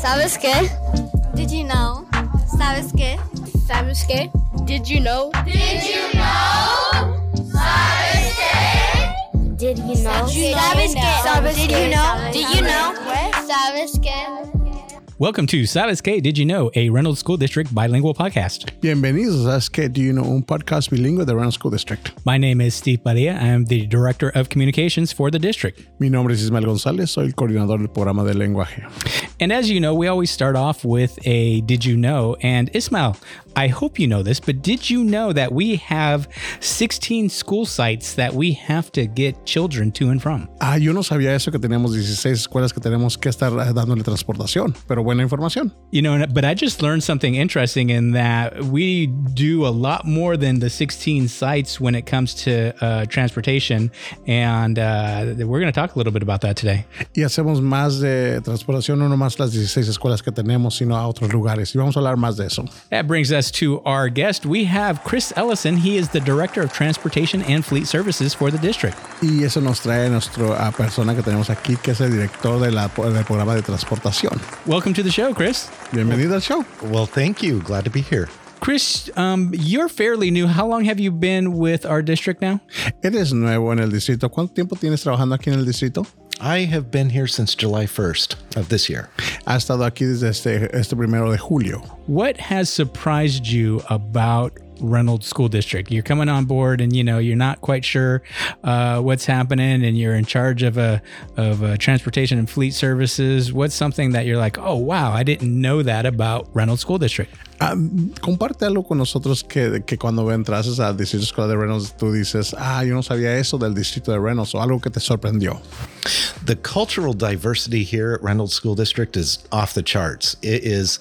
¿Sabes qué? Did you know? ¿Sabes qué? ¿Sabes qué? Did you know? Did you know? ¿Sabes qué? Did you know? ¿Sabes qué? ¿Sabes Did qué? you know? Did you know? ¿Sabes qué? Welcome to Sabes Que Did You Know, a Reynolds School District bilingual podcast. Bienvenidos a ¿Sabes qué? Do you know? Un podcast bilingüe de Reynolds School District. My name is Steve Padilla. I am the Director of Communications for the district. Mi nombre es Ismael González, soy el coordinador del programa de lenguaje. And as you know, we always start off with a Did You Know? And Ismael, I hope you know this, but did you know that we have 16 school sites that we have to get children to and from? Ah, yo no sabía eso, que tenemos 16 escuelas que tenemos que estar eh, dándole transportación, pero buena información. You know, but I just learned something interesting in that we do a lot more than the 16 sites when it comes to uh, transportation. And uh, we're going to talk a little bit about that today. Y hacemos más de transportación, no nomás las 16 escuelas que tenemos, sino a otros lugares. Y vamos a hablar más de eso. That brings us to our guest. We have Chris Ellison. He is the Director of Transportation and Fleet Services for the district. Y eso nos trae a nuestra persona que tenemos aquí, que es el director de la- del programa de transportación. Welcome to the show, Chris. Bienvenido al show. Well, thank you. Glad to be here. Chris, um, you're fairly new. How long have you been with our district now? Eres nuevo en el distrito. ¿Cuánto tiempo tienes trabajando aquí en el distrito? I have been here since July 1st of this year. Ha estado aquí desde este, este primero de julio. What has surprised you about Reynolds School District? You're coming on board, and you know you're not quite sure uh, what's happening, and you're in charge of a of a transportation and fleet services. What's something that you're like, oh wow, I didn't know that about Reynolds School District? Ah, comparte algo con nosotros que, que cuando entrases al distrito escolar de Reynolds tú dices, ah, yo no sabía eso del distrito de Reynolds o algo que te sorprendió. The cultural diversity here at Reynolds School District is off the charts. It is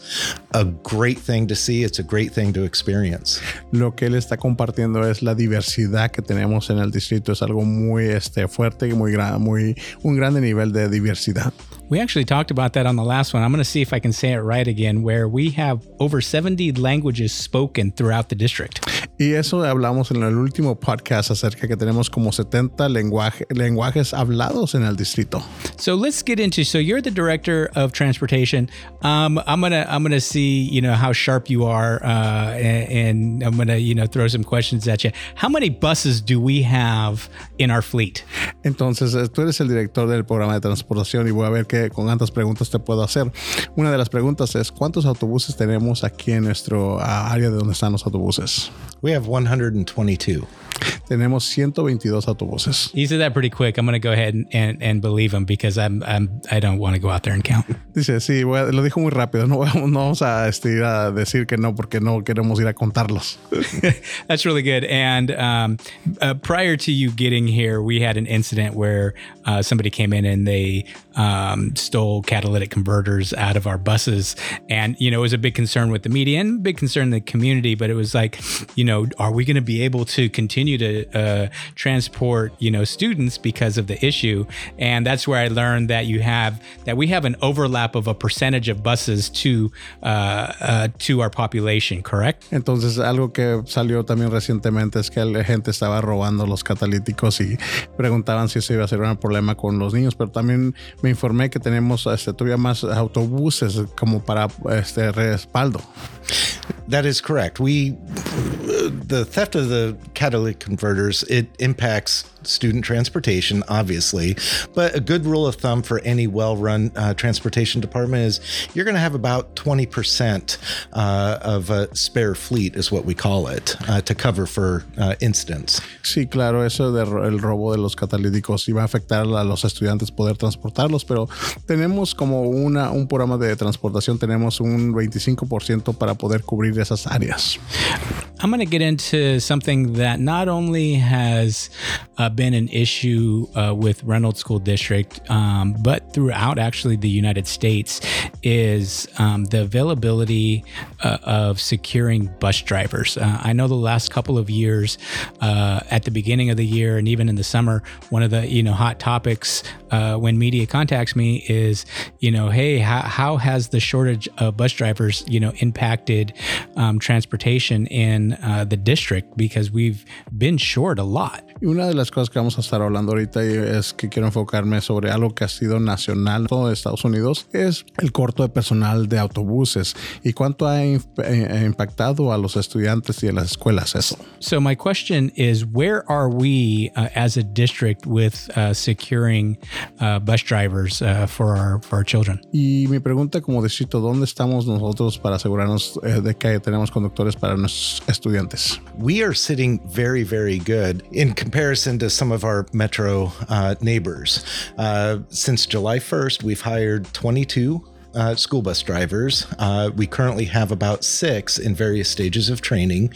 a great thing to see. It's a great thing to experience. Lo que él está compartiendo es la diversidad que tenemos en el distrito. Es algo muy este, fuerte y muy, muy un grande nivel de diversidad. We actually talked about that on the last one. I'm going to see if I can say it right again, where we have over 70 languages spoken throughout the district. Y eso hablamos en el último podcast acerca que tenemos como 70 lenguaje, lenguajes hablados en el distrito. So let's get into. So you're the director of transportation. Um, I'm gonna I'm gonna see you know how sharp you are, uh, and, and I'm gonna you know throw some questions at you. How many buses do we have in our fleet? Entonces, eh, tú eres el director del programa de transportación y voy a ver qué con cuántas preguntas te puedo hacer. Una de las preguntas es, ¿cuántos autobuses tenemos aquí en nuestro ah, área de donde están los autobuses? We have 122. Tenemos 122 autobuses. You said that pretty quick. I'm gonna go ahead and, and, and believe him because I'm I'm I don't want to go out there and count. Dice, sí, a- lo dijo muy rápido. No, vamos- no vamos a, este, ir a decir que no porque no queremos ir a contarlos. That's really good. And um, uh, prior to you getting here, we had an incident where uh, somebody came in and they um, stole catalytic converters out of our buses. And, you know, it was a big concern with the media and big concern in the community. But it was like, you know, are we going to be able to continue to uh, transport, you know, students because of the issue? And that's where I learned that you have, that we have an overlap of a percentage of buses to, uh, uh, to our population, correct? Entonces, algo que salió también recientemente es que la gente estaba robando los catalíticos y preguntaban si eso iba a ser un problema con los niños, pero también me informé que tenemos este, todavía más autobuses como para este respaldo. That is correct. We the theft of the catalytic converters it impacts student transportation obviously, but a good rule of thumb for any well-run uh, transportation department is you're going to have about 20% uh, of a spare fleet is what we call it uh, to cover for uh, incidents. Sí, claro, eso del robo de los catalíticos iba a afectar a los estudiantes poder transportarlos, pero tenemos como una, un programa de transportación, tenemos un 25% para poder cubrir esas áreas. I'm going to get into something that not only has uh, been an issue uh, with Reynolds School District, um, but throughout actually the United States, is um, the availability uh, of securing bus drivers. Uh, I know the last couple of years, uh, at the beginning of the year and even in the summer, one of the you know hot topics uh, when media contacts me is you know hey how, how has the shortage of bus drivers you know impacted um, transportation in uh, the district because we've been short a lot. Una de las cosas que vamos a estar hablando ahorita y es que quiero enfocarme sobre algo que ha sido nacional en todo Estados Unidos es el corto de personal de autobuses y cuánto ha in- eh, impactado a los estudiantes y a las escuelas eso. So my question is, where are we uh, as a district with uh, securing uh, bus drivers uh, for our for our children? Y mi pregunta como distrito, ¿dónde estamos nosotros para asegurarnos eh, de que tenemos conductores para nuestros estudiantes? We are sitting very, very good in comparison to some of our metro uh, neighbors. Uh, since July 1st, we've hired 22 uh, school bus drivers. Uh, we currently have about six in various stages of training.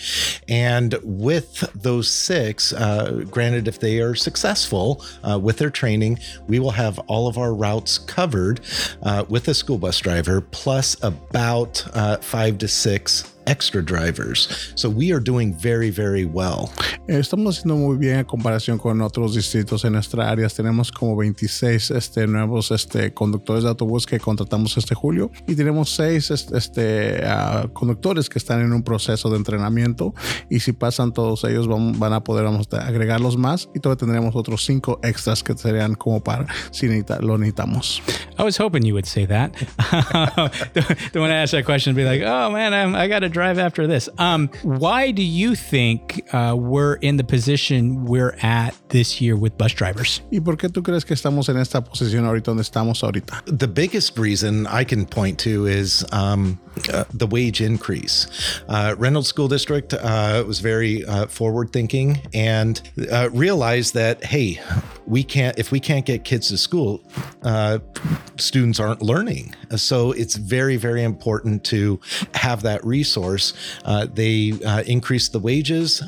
And with those six, uh, granted, if they are successful uh, with their training, we will have all of our routes covered uh, with a school bus driver, plus about uh, five to six extra drivers. So we are doing very, very well. Estamos haciendo muy bien en comparación con otros distritos en nuestra área. Tenemos como 26 este, nuevos este, conductores de autobús que contratamos este julio y tenemos 6 este, este, ah, conductores que están en un proceso de entrenamiento y si pasan todos ellos van, van a poder vamos, a agregarlos más y todavía tendremos otros 5 extras que serían como para si necesita- lo necesitamos. I was hoping you would say that. don't don't want to ask that question and be like, oh man, I'm, I got to drive after this. Um, why do you think uh, we're in the position we're at this year with bus drivers? ¿Y por qué tú crees que estamos en esta posición ahorita donde estamos ahorita? The biggest reason I can point to is um, uh, the wage increase. Uh, Reynolds School District uh, was very uh, forward thinking and uh, realized that, hey, we can't, if we can't get kids to school, students aren't learning. So it's very, very important to have that resource. They increased the wages.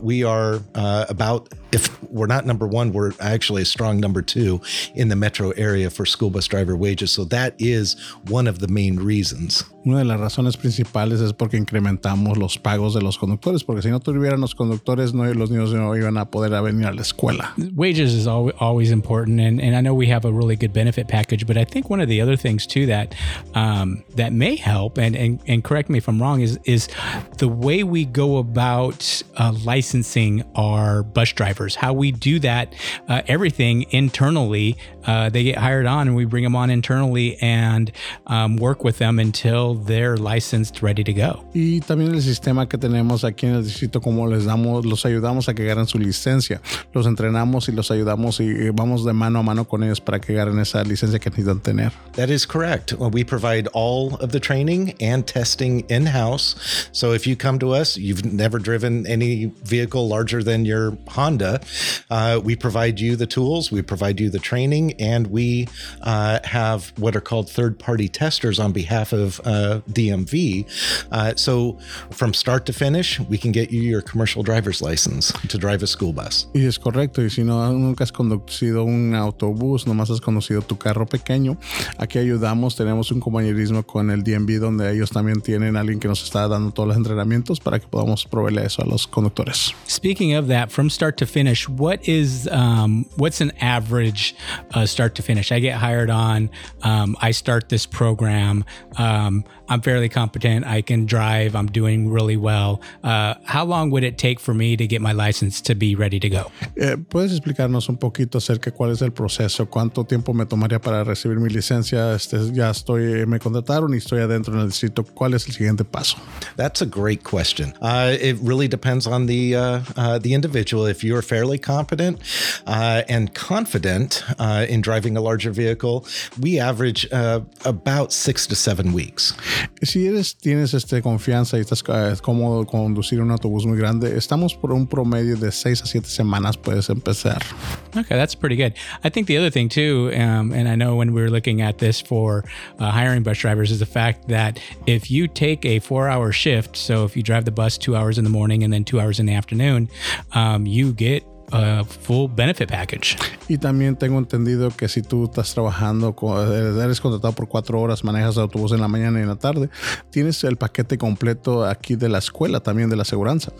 We are about, if we're not number one, we're actually a strong number two in the metro area for school bus driver wages. So that is one of the main reasons. Una de las razones principales es porque incrementamos los pagos de los conductores, porque si no tuvieran los conductores, no, los niños no iban a poder a venir a la escuela. wages is always important and, and i know we have a really good benefit package but i think one of the other things too that um, that may help and, and and correct me if i'm wrong is is the way we go about uh, licensing our bus drivers how we do that uh, everything internally uh, they get hired on and we bring them on internally and um, work with them until they're licensed ready to go Y también el sistema que tenemos aquí en el distrito, como les damos, los ayudamos a que agarren su licencia, los entrenamos y los ayudamos y y vamos de mano a mano con ellos para que agarren esa licencia que necesitan tener. That is correct. Well, we provide all of the training and testing in house. So if you come to us, you've never driven any vehicle larger than your Honda, uh, we provide you the tools, we provide you the training, and we uh, have what are called third party testers on behalf of uh, DMV. Uh, so from start to finish, we can get you your commercial driver's license to drive a school bus. Y es correcto, y si no nunca has conducido un autobús, nomás has conducido tu carro pequeño, aquí ayudamos, tenemos un compañerismo con el DMV donde ellos también tienen alguien que nos está dando todos los entrenamientos para que podamos proveerle eso a los conductores. Speaking of that, from start to finish, what is um, what's an average uh, start to finish? I get hired on. Um, I start this program. Um, I'm fairly competent. I can drive. I'm doing really well. Uh, how long would it take for me to get my license to be ready to go? Eh, ¿Puedes explicarnos un poquito acerca de cuál es el proceso? ¿Cuánto tiempo me tomaría para recibir mi licencia? Este, ya estoy, me contrataron y estoy adentro en el distrito. ¿Cuál es el siguiente paso? That's a great question. Uh, it really depends on the uh, uh, the individual. If you're fairly competent uh, and confident uh, in driving a larger vehicle, we average uh, about six to seven weeks. Si eres, tienes este, confianza y estás eh, cómodo conducir un autobús muy grande, estamos por un promedio de 6 a 7 semanas puedes empezar. Okay, that's pretty good. I think the other thing too, um, and I know when we were looking at this for uh, hiring bus drivers, is the fact that if you take a four-hour shift, so if you drive the bus two hours in the morning and then two hours in the afternoon, um, you get a full benefit package. Y también tengo entendido que si tú estás trabajando, co- eres contratado por cuatro horas, manejas autobús en la mañana y en la tarde, tienes el paquete completo aquí de la escuela, también de la aseguranza.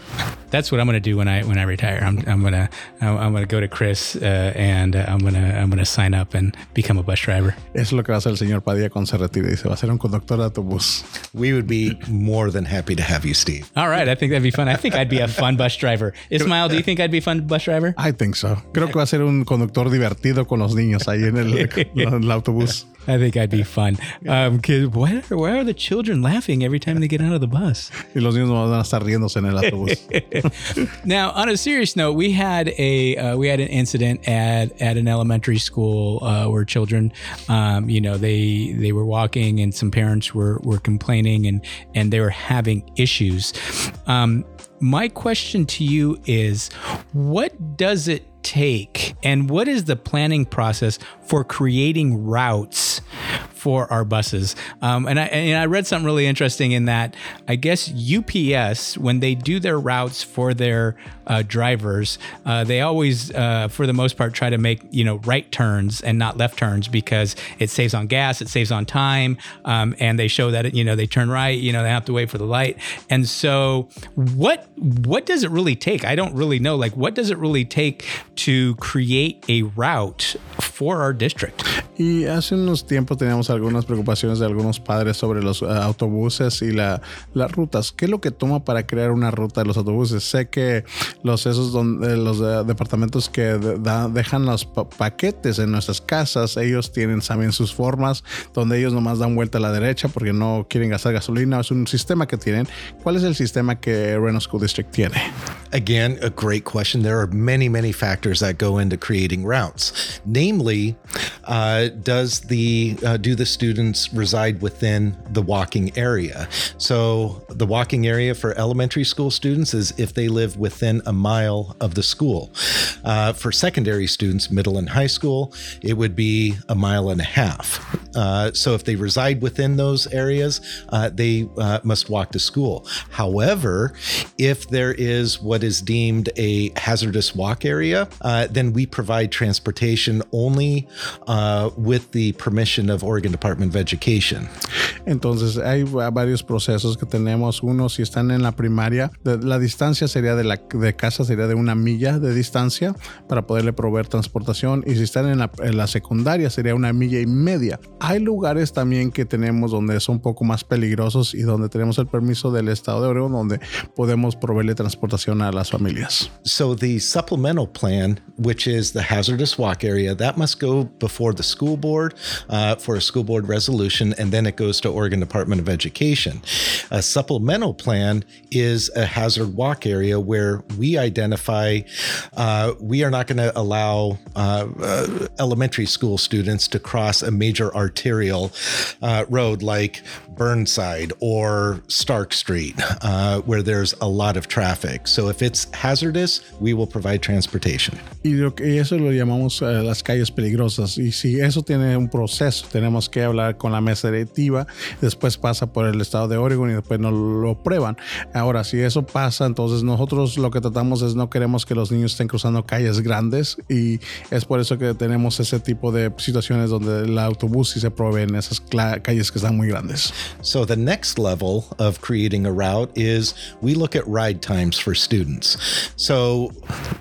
That's what I'm going to do when I when I retire. I'm I'm gonna I'm, I'm gonna go to Chris uh, and uh, I'm gonna I'm gonna sign up and become a bus driver. Eso es lo que va a hacer el señor Padilla cuando se retire. Dice, va a ser un conductor de autobús. We would be more than happy to have you, Steve. All right, I think that'd be fun. I think I'd be a fun bus driver. Ismail, do you think I'd be a fun bus driver? I think so. Creo que va a ser un conductor divertido con los niños ahí en el, en el autobús. I think I'd be fun. Um, why, are- why are the children laughing every time they get out of the bus? Y los niños van a estar riéndose en el autobús. Now, on a serious note, we had a uh, we had an incident at at an elementary school uh, where children, um, you know, they they were walking and some parents were were complaining and and they were having issues. Um, my question to you is, what does it take, and what is the planning process for creating routes? For our buses. Um, and I and I read something really interesting in that I guess UPS when they do their routes for their uh, drivers, uh, they always, uh, for the most part, try to make you know right turns and not left turns because it saves on gas, it saves on time, um, and they show that you know they turn right, you know they have to wait for the light. And so, what what does it really take? I don't really know. Like, what does it really take to create a route for our district? Y hace unos tiempos teníamos algunas preocupaciones de algunos padres sobre los eh, autobuses y la, las rutas. ¿Qué es lo que toma para crear una ruta de los autobuses? Sé que los esos donde los eh, departamentos que dejan los pa- paquetes en nuestras casas, ellos tienen también sus formas donde ellos nomás dan vuelta a la derecha porque no quieren gastar gasolina. Es un sistema que tienen. ¿Cuál es el sistema que Reno School District tiene? Again, a great question. There are many, many factors that go into creating routes. Namely, uh, does the uh, do the students reside within the walking area? So the walking area for elementary school students is if they live within a mile of the school. Uh, for secondary students, middle and high school, it would be a mile and a half. Uh, so if they reside within those areas, uh, they uh, must walk to school. However, if there is what is deemed a hazardous walk area, uh, then we provide transportation only uh, with the permission of Oregon Department of Education. Entonces hay va- varios procesos que tenemos. Uno, si están en la primaria, la distancia sería de la de casa sería de una milla de distancia para poderle proveer transportación. Y si están en la, en la secundaria sería una milla y media. Hay lugares también que tenemos donde son un poco más peligrosos y donde tenemos el permiso del estado de Oregon donde podemos proveerle transportación a las familias. So the supplemental plan, which is the hazardous walk area, that must go before the school board uh, for a school board resolution, and then it goes to Oregon Department of Education. A supplemental plan is a hazard walk area where we identify uh, we are not going to allow uh, uh, elementary school students to cross a major arterial uh, road like Burnside or Stark Street, uh, where there's a lot of traffic. So if it's hazardous, we will provide transportation. Y, lo y eso lo llamamos eh, las calles peligrosas. Y si eso tiene un proceso, tenemos que hablar con la mesa directiva, después pasa por el estado de Oregon y después nos lo prueban. Ahora, si eso pasa, entonces nosotros lo que tratamos es no queremos que los niños estén cruzando calles grandes y es por eso que tenemos ese tipo de situaciones donde el autobús sí se provee en esas calles que están muy grandes. So the next level of creating a route is we look at ride times for students. So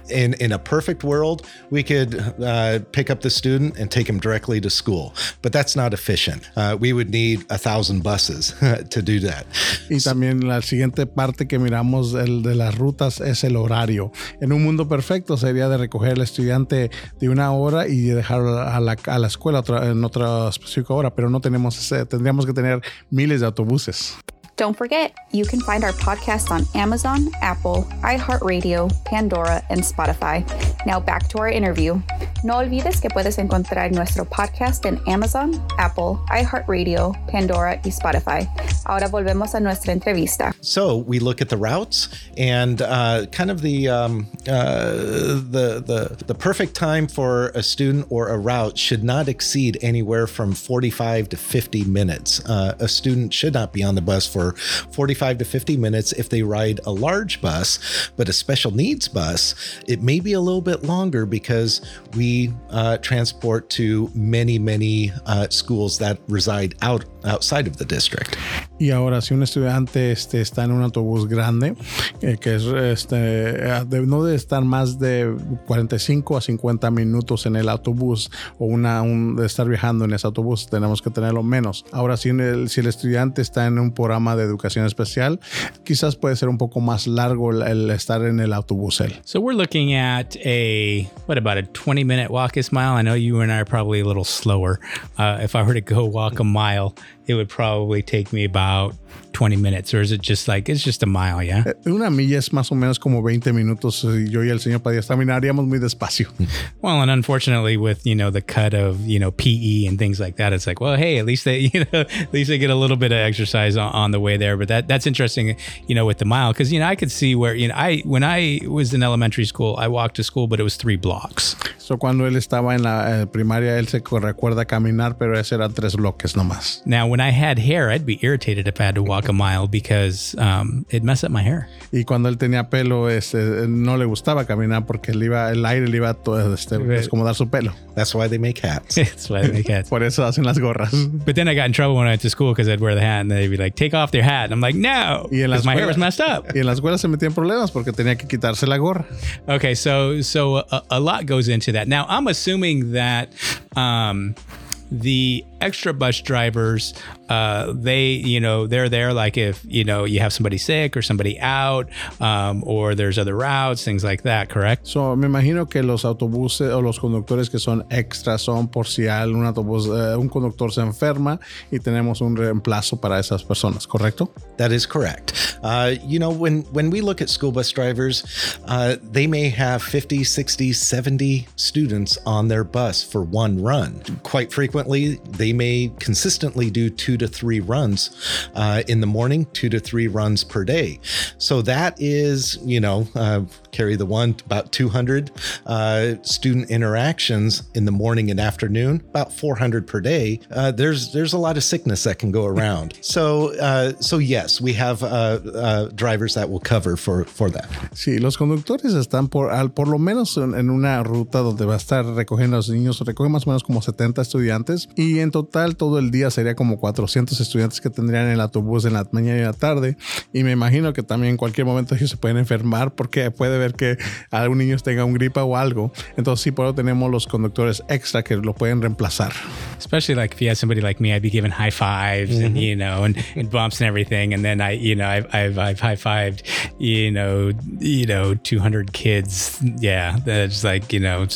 in in a perfect world, we could uh, pick up the student and take him directly to school, but that's not efficient. Uh, we would need a thousand buses to do that. Y también la siguiente parte que miramos el de las rutas es el horario. En un mundo perfecto sería de recoger al estudiante de una hora y dejar a la, a la escuela otra- en otra específica hora, pero no tenemos ese, tendríamos que tener miles de autobuses. Don't forget, you can find our podcast on Amazon, Apple, iHeartRadio, Pandora, and Spotify. Now back to our interview. No olvides que puedes encontrar nuestro podcast en Amazon, Apple, iHeartRadio, Pandora y Spotify. Ahora volvemos a nuestra entrevista. So we look at the routes and uh, kind of the, um, uh, the the the perfect time for a student or a route should not exceed anywhere from 45 to 50 minutes. Uh, a student should not be on the bus for for 45 to 50 minutes if they ride a large bus, but a special needs bus, it may be a little bit longer because we uh, transport to many, many uh, schools that reside out outside of the district. Y ahora, si un estudiante este, está en un autobús grande, eh, que es, este, eh, de- no debe estar más de 45 a 50 minutos en el autobús o una, un- de estar viajando en ese autobús, tenemos que tenerlo menos. Ahora, si, el, si el estudiante está en un programa de educación especial, quizás puede ser un poco más largo el, el estar en el autobús él. So we're looking at a what about a 20 minute walk Ismail? I know you and I are probably a little slower. Uh, if I were to go walk a mile, it would probably take me about 20 minutes, or is it just like it's just a mile? Yeah. Eh, Una milla es más o menos como 20 minutos. Yo y el señor Padilla caminaríamos muy despacio. Well, and unfortunately, with you know the cut of you know PE and things like that, it's like, well, hey, at least they you know at least they get a little bit of exercise on, on the way there. But that that's interesting, you know, with the mile because you know I could see where you know I when I was in elementary school, I walked to school, but it was three blocks. So, cuando él estaba en la eh, primaria, él se recuerda caminar, pero ese eran tres bloques nomás. Now, when I had hair, I'd be irritated if I had to walk a mile because um, it'd mess up my hair. Y cuando él tenía pelo, este, no le gustaba caminar porque le iba, el aire le iba a to- este, descomodar su pelo. That's why they make hats. That's why they make hats. Por eso hacen las gorras. But then I got in trouble when I went to school because I'd wear the hat and they'd be like, take off their hat. And I'm like, no, Y en la because my hair escuela- was messed up. Y en la escuela se metía en problemas porque tenía que quitarse la gorra. Okay, so so a, a lot goes into that. Now I'm assuming that um, the extra bus drivers, uh, they you know they're there like if you know you have somebody sick or somebody out, um, or there's other routes, things like that. Correct? So, me imagino que los autobuses o los conductores que son extras son por si al- un autobús, eh, un conductor se enferma y tenemos un reemplazo para esas personas, ¿correcto? That is correct. Uh, you know, when, when we look at school bus drivers, uh, they may have 50, 60, 70 students on their bus for one run. Quite frequently, they may consistently do two to three runs uh, in the morning, two to three runs per day. So that is, you know, uh, carry the one, about 200 uh, student interactions in the morning and afternoon, about 400 per day. Uh, there's there's a lot of sickness that can go around. so uh, so yes, we have uh, uh, drivers that will cover for for that. Sí, los conductores están por, al, por lo menos en, en una ruta donde va a estar recogiendo a los niños, recoge más o menos como 70 estudiantes y en total todo el día sería como 400 estudiantes que tendrían el autobús en la mañana y la tarde y me imagino que también en cualquier momento ellos se pueden enfermar porque puede ver que algún niño tenga un gripa o algo. Entonces sí, por eso tenemos los conductores extra que lo pueden reemplazar. Especially like if you had somebody like me, I'd be giving high 5s and you know and, and bumps and everything, and then I you know I've I've, I've high fived you know you know 200 kids, yeah, that's like you know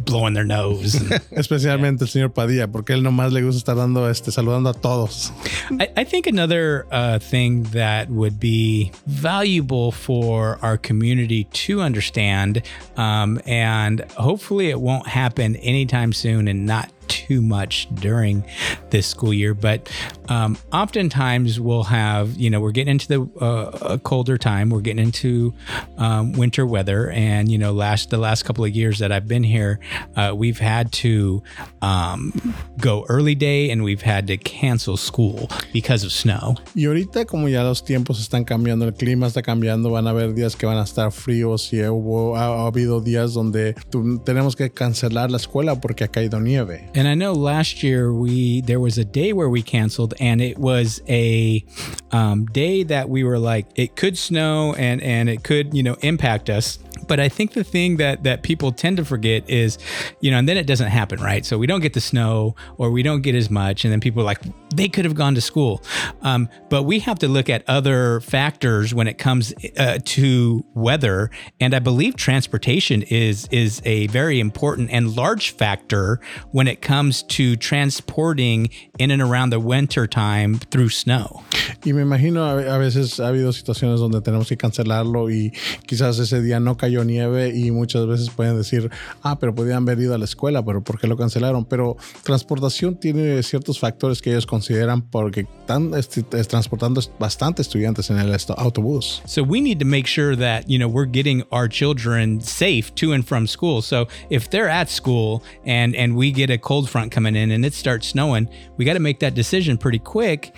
blowing their nose. Especialmente el señor Padilla, porque él nomás le gusta estar dando, este, saludando a todos. I, I think another uh, thing that would be valuable for our community to understand, um, and hopefully it won't happen anytime soon and not too much during this school year but um, oftentimes we'll have you know we're getting into the uh, colder time. We're getting into um, winter weather. And you know last the last couple of years that i've been here uh, we've had to um, go early day and we've had to cancel school because of snow. Y ahorita como ya los tiempos están cambiando, el clima está cambiando, van a haber días que van a estar fríos y hubo, ha, ha habido días donde tu- tenemos que cancelar la escuela porque ha caído nieve. And I know last year we there was a day where we canceled, and it was a um, day that we were like it could snow and and it could you know impact us. But I think the thing that that people tend to forget is, you know, and then it doesn't happen, right? So we don't get the snow or we don't get as much, and then people are like they could have gone to school. Um, but we have to look at other factors when it comes uh, to weather, and I believe transportation is is a very important and large factor when it comes to transporting in and around the winter time through snow. Y me imagino a, veces ha habido situaciones donde tenemos que cancelarlo y quizás ese día no cayó nieve y muchas veces pueden decir, ah, pero podían haber ido a la escuela, pero ¿por qué lo cancelaron? Pero transportación tiene ciertos factores que ellos consideran porque están es- transportando bastante estudiantes en el autobús. So we need to make sure that, you know, we're getting our children safe to and from school. So if they're at school and and we get a cold front coming in and it starts snowing, we got to make that decision pretty quick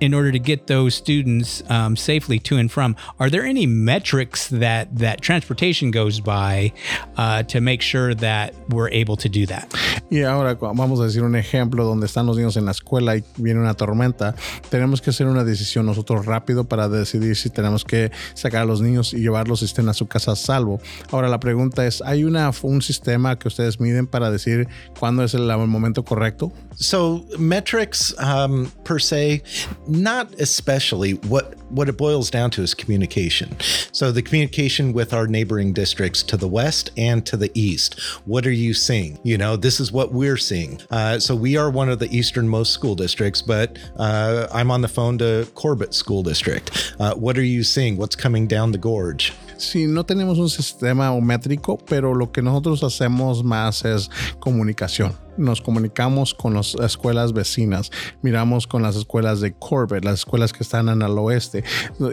in order to get those students um, safely to and from. Are there any metrics that that transportation goes by uh, to make sure that we're able to do that? Y ahora vamos a decir un ejemplo donde están los niños en la escuela y viene una tormenta. Tenemos que hacer una decisión nosotros rápido para decidir si tenemos que sacar a los niños y llevarlos y estén a su casa a salvo. Ahora la pregunta es, ¿hay una, un sistema que ustedes miden para decir cuándo es el, el momento correcto? So metrics um, per se, not especially. What what it boils down to is communication. So the communication with our neighboring districts to the west and to the east. What are you seeing? You know, this is what we're seeing. Uh, so we are one of the easternmost school districts, but uh, I'm on the phone to Corbett School District. Uh, what are you seeing? What's coming down the gorge? Sí, no tenemos un sistema o métrico, pero lo que nosotros hacemos más es comunicación. Nos comunicamos con las escuelas vecinas, miramos con las escuelas de Corbett, las escuelas que están en el oeste,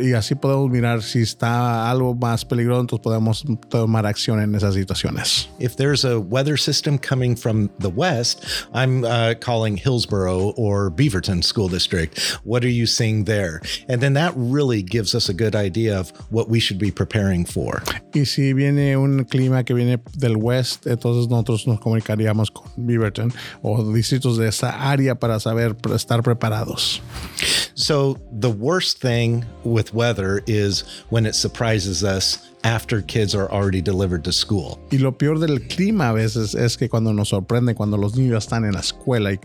y así podemos mirar si está algo más peligroso, entonces podemos tomar acción en esas situaciones. If there's a weather system coming from the west, I'm uh, calling Hillsborough or Beaverton School District. What are you seeing there? And then that really gives us a good idea of what we should be preparing for. Y si viene un clima que viene del west, entonces nosotros nos comunicaríamos con Beaverton o distritos de esa área para saber estar preparados. So, the worst thing with weather is when it surprises us after kids are already delivered to school. Y lo peor del clima a veces es que cuando nos sorprende, cuando los niños están en la escuela y,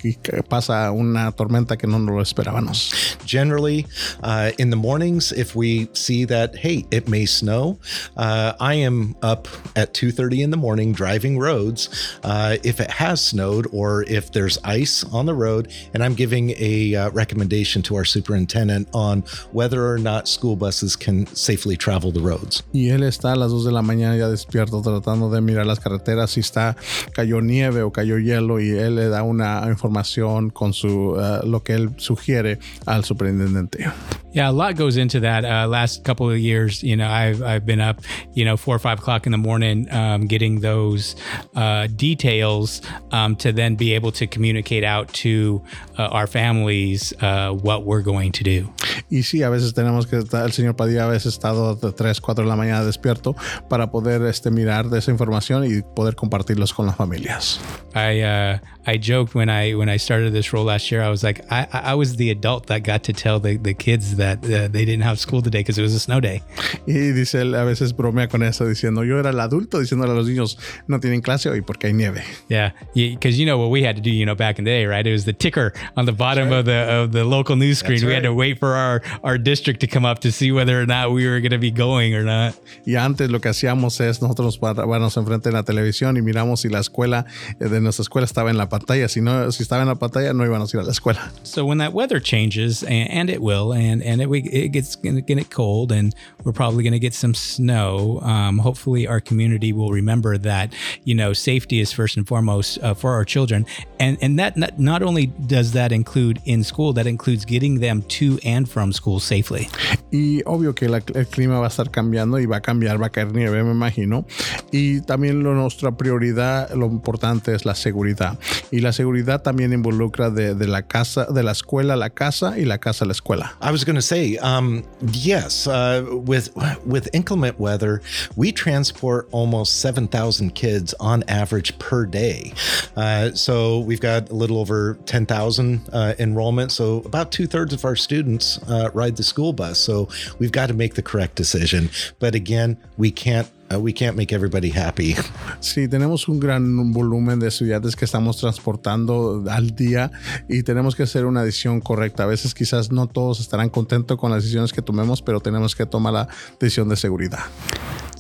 pasa una tormenta que no nos lo esperábamos. Generally, uh, in the mornings, if we see that hey, it may snow, uh, I am up at two thirty in the morning driving roads. Uh, if it has snowed or if there's ice on the road, and I'm giving a uh, recommendation to our superintendent on whether or not school buses can safely travel the roads. Y él está a las 2 de la mañana ya despierto tratando de mirar las carreteras si está cayó nieve o cayó hielo y él le da una información con su uh, lo que él sugiere al superintendente. Yeah, a lot goes into that. Uh, last couple of years, you know, I've I've been up, you know, four or five o'clock in the morning, um, getting those uh, details um, to then be able to communicate out to uh, our families uh, what we're going to do. Y sí, a veces tenemos que estar, el señor Padilla a veces estado de 3, 4 de la mañana despierto para poder este, mirar de esa información y poder compartirlos con las familias. I uh, I joked when I when I started this role last year. I was like, I I was the adult that got to tell the, the kids that uh, they didn't have school today because it was a snow day. Y dice él, a veces bromea con eso diciendo, yo era el adulto diciéndole a los niños, no tienen clase hoy porque hay nieve. Yeah, because you know what we had to do, you know, back in the day, right? It was the ticker on the bottom of the of the local news screen. That's we had to right. wait for our our district to come up to see whether or not we were going to be going or not. Y antes lo que hacíamos es nosotros parábamos enfrente de la televisión y miramos si la escuela eh, de nuestra escuela estaba en la pantalla. Si no, si estaba en la pantalla, no íbamos a ir a la escuela. So when that weather changes, and, and it will, and and it, it gets to get cold, and we're probably going to get some snow. Um, hopefully, our community will remember that you know safety is first and foremost uh, for our children, and and that not, not only does that include in school, that includes getting them to and from school safely. Y obvio que la- el clima va a estar cambiando y va a cambiar, va a caer nieve, me imagino. Y también lo- nuestra prioridad, lo importante es la seguridad. Y la seguridad también involucra de, de la casa, de la escuela a la casa y la casa a la escuela. I was going to say, um, yes, uh, with with inclement weather, we transport almost seven thousand kids on average per day. Uh, so we've got a little over ten thousand uh, enrollment. So about two thirds of our students uh, ride the school bus. So we've got to make the correct decision. But again, we can't uh, we can't make everybody happy. Sí, tenemos un gran volumen de estudiantes que estamos transportando al día y tenemos que hacer una decisión correcta. A veces quizás no todos estarán contentos con las decisiones que tomemos, pero tenemos que tomar la decisión de seguridad.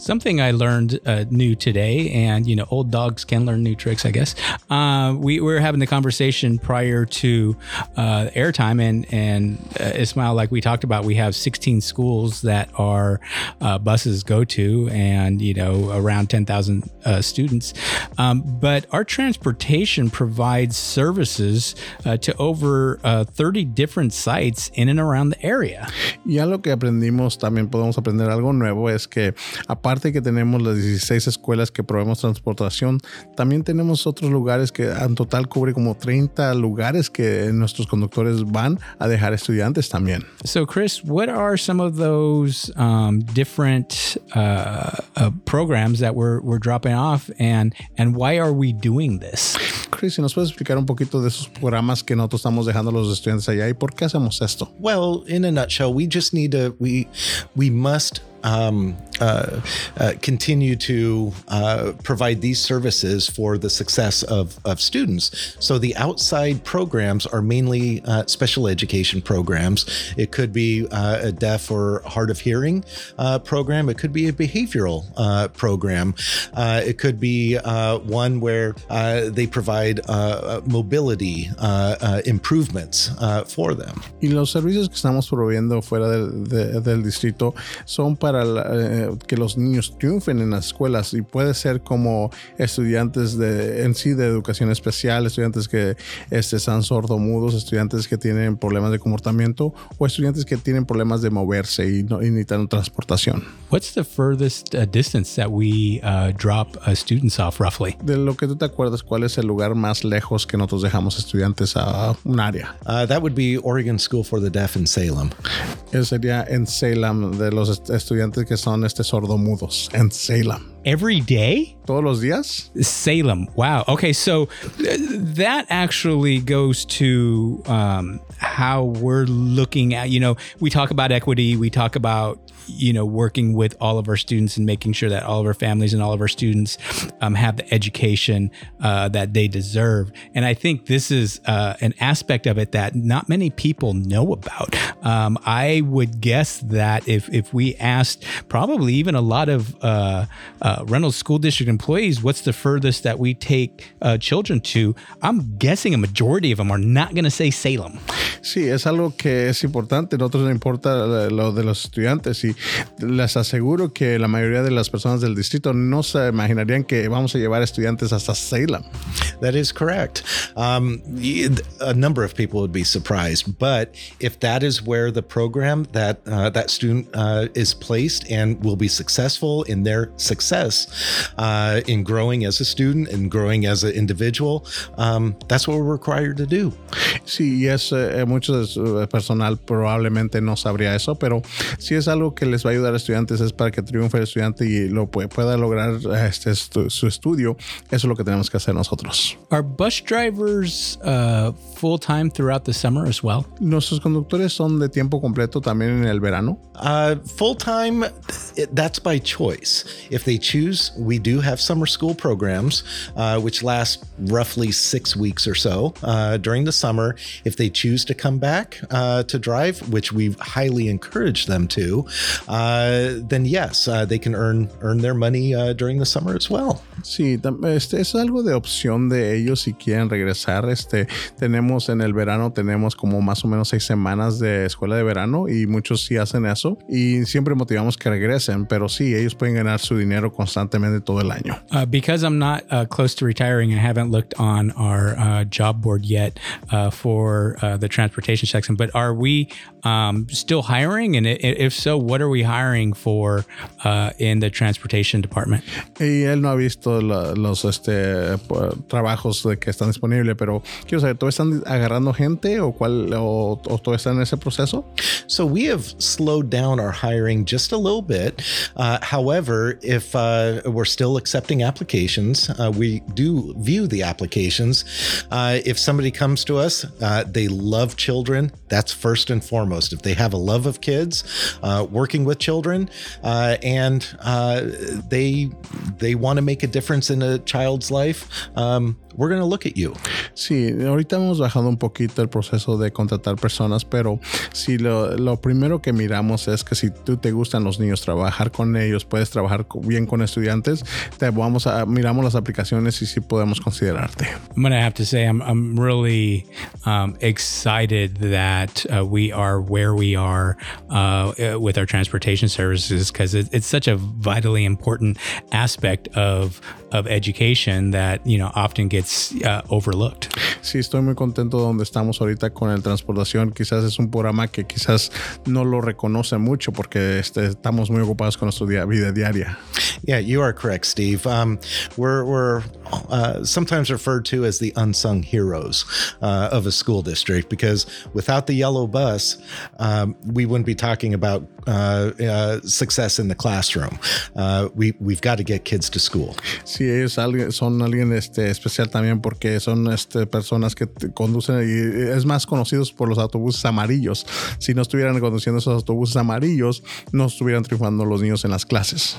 Something I learned uh, new today, and you know, old dogs can learn new tricks, I guess. Uh, we, we were having the conversation prior to uh, airtime, and and uh, Ismael, like we talked about, we have 16 schools that our uh, buses go to, and you know, around 10,000 uh, students. Um, but our transportation provides services to over uh, 30 different sites in and around the area. Y algo que aprendimos, también podemos aprender algo nuevo, es que aparte aparte que tenemos las 16 escuelas que proveemos transportación, también tenemos otros lugares que en total cubre como 30 lugares que nuestros conductores van a dejar estudiantes también. So, Chris, what are some of those um, different uh, uh, programs that we're, we're dropping off, and and why are we doing this? Chris, si nos puedes explicar un poquito de esos programas que nosotros estamos dejando a los estudiantes allá y por qué hacemos esto. Well, in a nutshell, we just need to we we must um, uh, uh, continue to uh, provide these services for the success of, of students. So the outside programs are mainly uh, special education programs. It could be uh, a deaf or hard of hearing uh, program. It could be a behavioral program. it could be one where they provide mobility improvements for them. Y los servicios que estamos proveyendo fuera del, de, del distrito son para para eh, que los niños triunfen en las escuelas y puede ser como estudiantes de en sí de educación especial, estudiantes que este, están sordomudos, estudiantes que tienen problemas de comportamiento o estudiantes que tienen problemas de moverse y, no, y necesitan transportación. What's the furthest uh, distance that we uh, drop uh, students off roughly? De lo que tú te acuerdas, ¿cuál es el lugar más lejos que nosotros dejamos estudiantes a un área? Uh, that would be Oregon School for the Deaf in Salem. Eso sería en Salem de los estudiantes que son este sordomudos en Salem. Every day? Todos los días? Salem. Wow. Okay, so that actually goes to um, how we're looking at, you know, we talk about equity, we talk about you know, working with all of our students and making sure that all of our families and all of our students um, have the education uh, that they deserve. And I think this is uh, an aspect of it that not many people know about. Um, I would guess that if if we asked probably even a lot of uh, uh Reynolds School District employees, what's the furthest that we take uh, children to? I'm guessing a majority of them are not going to say Salem. Sí, es algo que es importante. Nosotros no importa lo de los estudiantes y les aseguro que la mayoría de las personas del distrito no se imaginarían que vamos a llevar estudiantes hasta Salem. That is correct. Um, a number of people would be surprised, but if that is where the program that uh, that student uh, is placed and will be successful in their success uh, in growing as a student and growing as an individual, um, that's what we're required to do. Sí, y es eh, mucho personal probablemente no sabría eso, pero si es algo que les va a ayudar a estudiantes es para que triunfe el estudiante y lo pueda lograr este, su estudio. Eso es lo que tenemos que hacer nosotros. Are bus drivers uh, full time throughout the summer as well? Nuestros conductores son de tiempo completo también en el verano. Uh, full time, that's by choice. If they choose, we do have summer school programs, uh, which last roughly six weeks or so uh, during the summer. If they choose to come back uh, to drive, which we highly encourage them to, then yes, uh, they can earn earn their money uh, during the summer as well. Sí, este es algo de opción de ellos si quieren regresar. Este tenemos en el verano tenemos como más o menos seis semanas de escuela de verano y muchos sí hacen eso y siempre motivamos que regresen, pero sí ellos pueden ganar su dinero constantemente todo el año. Uh, because I'm not uh, close to retiring, I haven't looked on our uh, job board yet uh, for uh, the transportation section. But are we um, still hiring? And if so, what are we hiring for uh, in the transportation department? Y él no ha visto la, los este, trabajos que están disponibles, pero quiero saber, ¿todavía están agarrando gente o cuál o, o todavía están en ese proceso? So we have slowed down our hiring just a little bit. Uh, however, if uh, we're still accepting applications, uh, we do view the applications. Uh, if somebody comes to us, uh, they love children. That's first and foremost. If they have a love of kids, uh, working with children, and they they want to make a difference in a child's life, um, we're going to look at you. Sí, ahorita hemos bajado un poquito el proceso de contratar personas, pero si lo, lo, primero que miramos es que si tú te gustan los niños, trabajar con ellos, puedes trabajar bien con estudiantes, te vamos a miramos las aplicaciones y sí podemos considerarte. I'm going to have to say I'm, I'm really um, excited that uh, we are where we are uh, with our transportation services because it, it's such a vitally important aspect of of education that you know often gets it's uh, overlooked. Sí, estoy muy contento donde estamos ahorita con el transportación. Quizás es un programa que quizás no lo reconoce mucho porque este, estamos muy ocupados con nuestra día- vida diaria. Yeah, you are correct, Steve. Um, we're we're uh, sometimes referred to as the unsung heroes uh, of a school district because without the yellow bus, um, we wouldn't be talking about uh, uh, success in the classroom. Uh, we we've got to get kids to school. Sí, ellos alguien- son alguien este, especial también porque son este, personas que conducen y es más conocidos por los autobuses amarillos. Si no estuvieran conduciendo esos autobuses amarillos, no estuvieran triunfando los niños en las clases.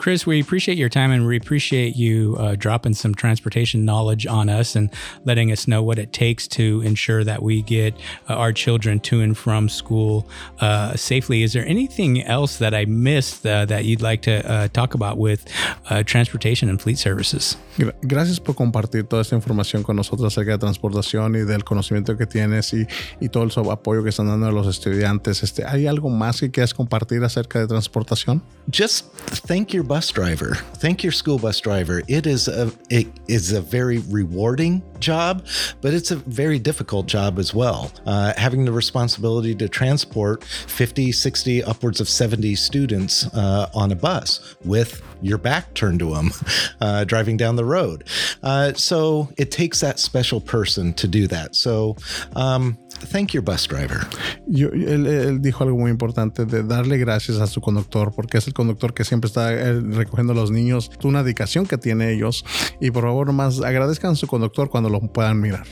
Chris, we appreciate your time and we appreciate you uh, dropping some transportation knowledge on us and letting us know what it takes to ensure that we get uh, our children to and from school uh, safely. Is there anything else that I missed uh, that you'd like to uh, talk about with uh, transportation and fleet services? Gracias por compartir toda esta información con nosotros acerca de transportación y del conocimiento que tienes y, y todo el so- apoyo que están dando a los estudiantes. Este, ¿Hay algo más que quieras compartir acerca de transportación? just thank your bus driver. Thank your school bus driver. It is a it is a very rewarding job but it's a very difficult job as well. Uh, having the responsibility to transport 50 60 upwards of 70 students uh, on a bus with your back turned to them uh, driving down the road. Uh, so it takes that special person to do that. So um, thank your bus driver Yo- él, él dijo algo muy importante de darle gracias a su conductor porque es el conductor que siempre está eh, recogiendo a los niños, una dedicación que tiene ellos y por favor más agradezcan a su conductor cuando lo puedan mirar.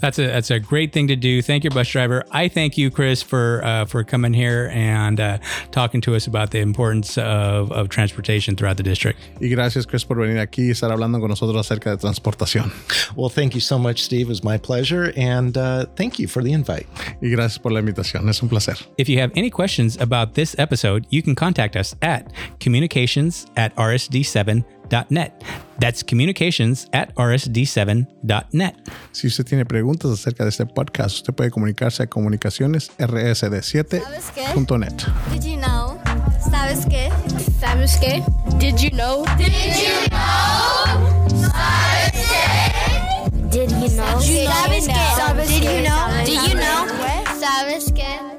That's a that's a great thing to do. Thank you, bus driver. I thank you, Chris, for uh, for coming here and uh, talking to us about the importance of, of transportation throughout the district. Y gracias Chris por venir aquí y estar hablando con nosotros acerca de transportación. well thank you so much steve it was my pleasure and uh, thank you for the invite Y gracias por la invitación, es un placer. If you have any questions about this episode, you can contact us at communications at rsd7.net. That's communications at rsd7.net. Si usted tiene preguntas acerca de este podcast, usted puede comunicarse a comunicaciones rsd7.net. Did you know? ¿Sabes qué? ¿Sabes qué? Did you know? Did you know? Did you know? Did you know? Sabes que?